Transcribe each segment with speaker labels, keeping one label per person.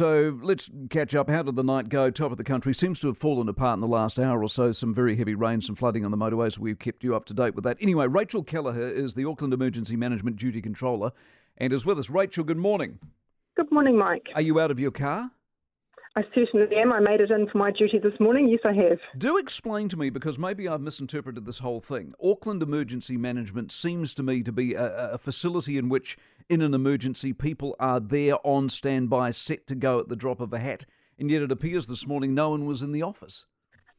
Speaker 1: so let's catch up. How did the night go? Top of the country seems to have fallen apart in the last hour or so. Some very heavy rain, some flooding on the motorways. We've kept you up to date with that. Anyway, Rachel Kelleher is the Auckland Emergency Management Duty Controller and is with us. Rachel, good morning.
Speaker 2: Good morning, Mike.
Speaker 1: Are you out of your car?
Speaker 2: I certainly am. I made it in for my duty this morning. Yes, I have.
Speaker 1: Do explain to me, because maybe I've misinterpreted this whole thing. Auckland Emergency Management seems to me to be a, a facility in which, in an emergency, people are there on standby, set to go at the drop of a hat. And yet it appears this morning no one was in the office.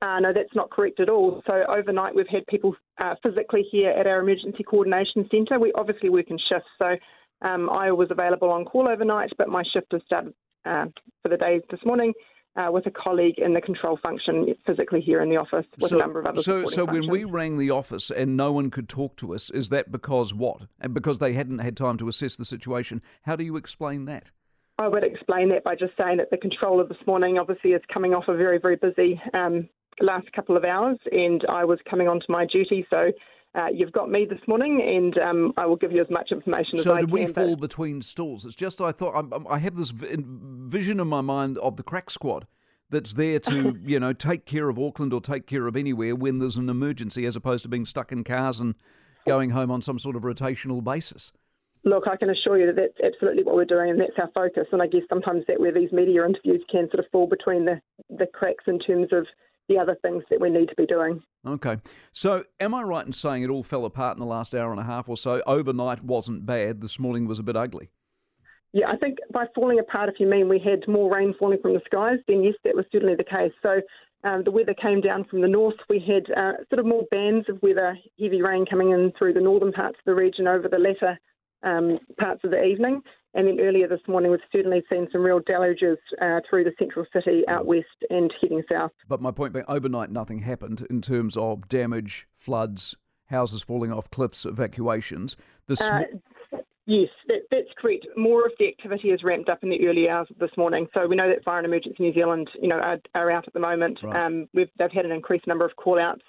Speaker 2: Uh, no, that's not correct at all. So overnight, we've had people uh, physically here at our emergency coordination centre. We obviously work in shifts, so um, I was available on call overnight, but my shift has started uh, for the day this morning. Uh, with a colleague in the control function physically here in the office with
Speaker 1: so,
Speaker 2: a number of other
Speaker 1: So, so
Speaker 2: when
Speaker 1: we rang the office and no one could talk to us, is that because what? And because they hadn't had time to assess the situation. How do you explain that?
Speaker 2: I would explain that by just saying that the controller this morning obviously is coming off a very, very busy um, last couple of hours, and I was coming onto my duty, so uh, you've got me this morning, and um, I will give you as much information
Speaker 1: so
Speaker 2: as I
Speaker 1: can.
Speaker 2: So
Speaker 1: did we fall between stools? It's just I thought I'm, I have this vision in my mind of the crack squad that's there to you know take care of Auckland or take care of anywhere when there's an emergency, as opposed to being stuck in cars and going home on some sort of rotational basis.
Speaker 2: Look, I can assure you that that's absolutely what we're doing, and that's our focus. And I guess sometimes that where these media interviews can sort of fall between the the cracks in terms of the other things that we need to be doing.
Speaker 1: Okay. So, am I right in saying it all fell apart in the last hour and a half or so? Overnight wasn't bad. This morning was a bit ugly.
Speaker 2: Yeah, I think by falling apart, if you mean we had more rain falling from the skies, then yes, that was certainly the case. So, um, the weather came down from the north. We had uh, sort of more bands of weather, heavy rain coming in through the northern parts of the region over the latter um, parts of the evening. And then earlier this morning, we've certainly seen some real deluges uh, through the central city, out west, and heading south.
Speaker 1: But my point being, overnight nothing happened in terms of damage, floods, houses falling off cliffs, evacuations.
Speaker 2: This uh, Yes, that, that's correct. More of the activity is ramped up in the early hours of this morning. So we know that Fire and Emergency New Zealand, you know, are, are out at the moment. Right. Um, they've had an increased number of call-outs.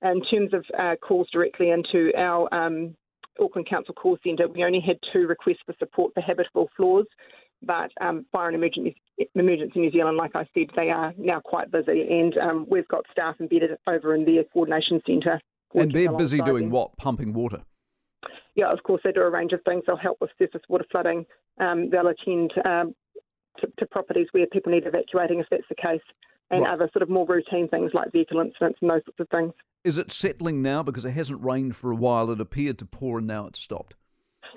Speaker 2: In terms of uh, calls directly into our um, Auckland Council call centre, we only had two requests for support for habitable floors. But um, Fire and Emergency, Emergency New Zealand, like I said, they are now quite busy, and um, we've got staff embedded over in their coordination centre.
Speaker 1: And they're busy doing them. what? Pumping water.
Speaker 2: Yeah, of course, they do a range of things. They'll help with surface water flooding. Um, they'll attend um, to, to, properties where people need evacuating if that's the case, and right. other sort of more routine things like vehicle incidents and those sorts of things.
Speaker 1: Is it settling now because it hasn't rained for a while? It appeared to pour and now it's stopped.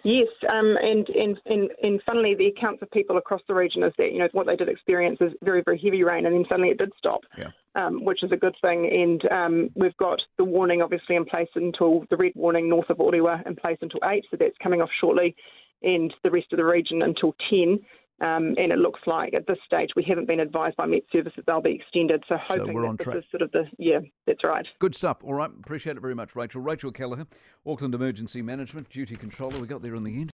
Speaker 2: Yes, um, and, and, and, and funnily, the accounts of people across the region is that, you know, what they did experience is very, very heavy rain, and then suddenly it did stop,
Speaker 1: yeah.
Speaker 2: um, which is a good thing. And um, we've got the warning obviously in place until the red warning north of Orewa in place until 8, so that's coming off shortly, and the rest of the region until 10. Um, and it looks like at this stage we haven't been advised by Met Services they'll be extended. So hoping
Speaker 1: so we're on
Speaker 2: that
Speaker 1: track.
Speaker 2: this is sort of the yeah, that's right.
Speaker 1: Good stuff. All right, appreciate it very much, Rachel. Rachel Kelleher, Auckland Emergency Management Duty Controller. We got there in the end.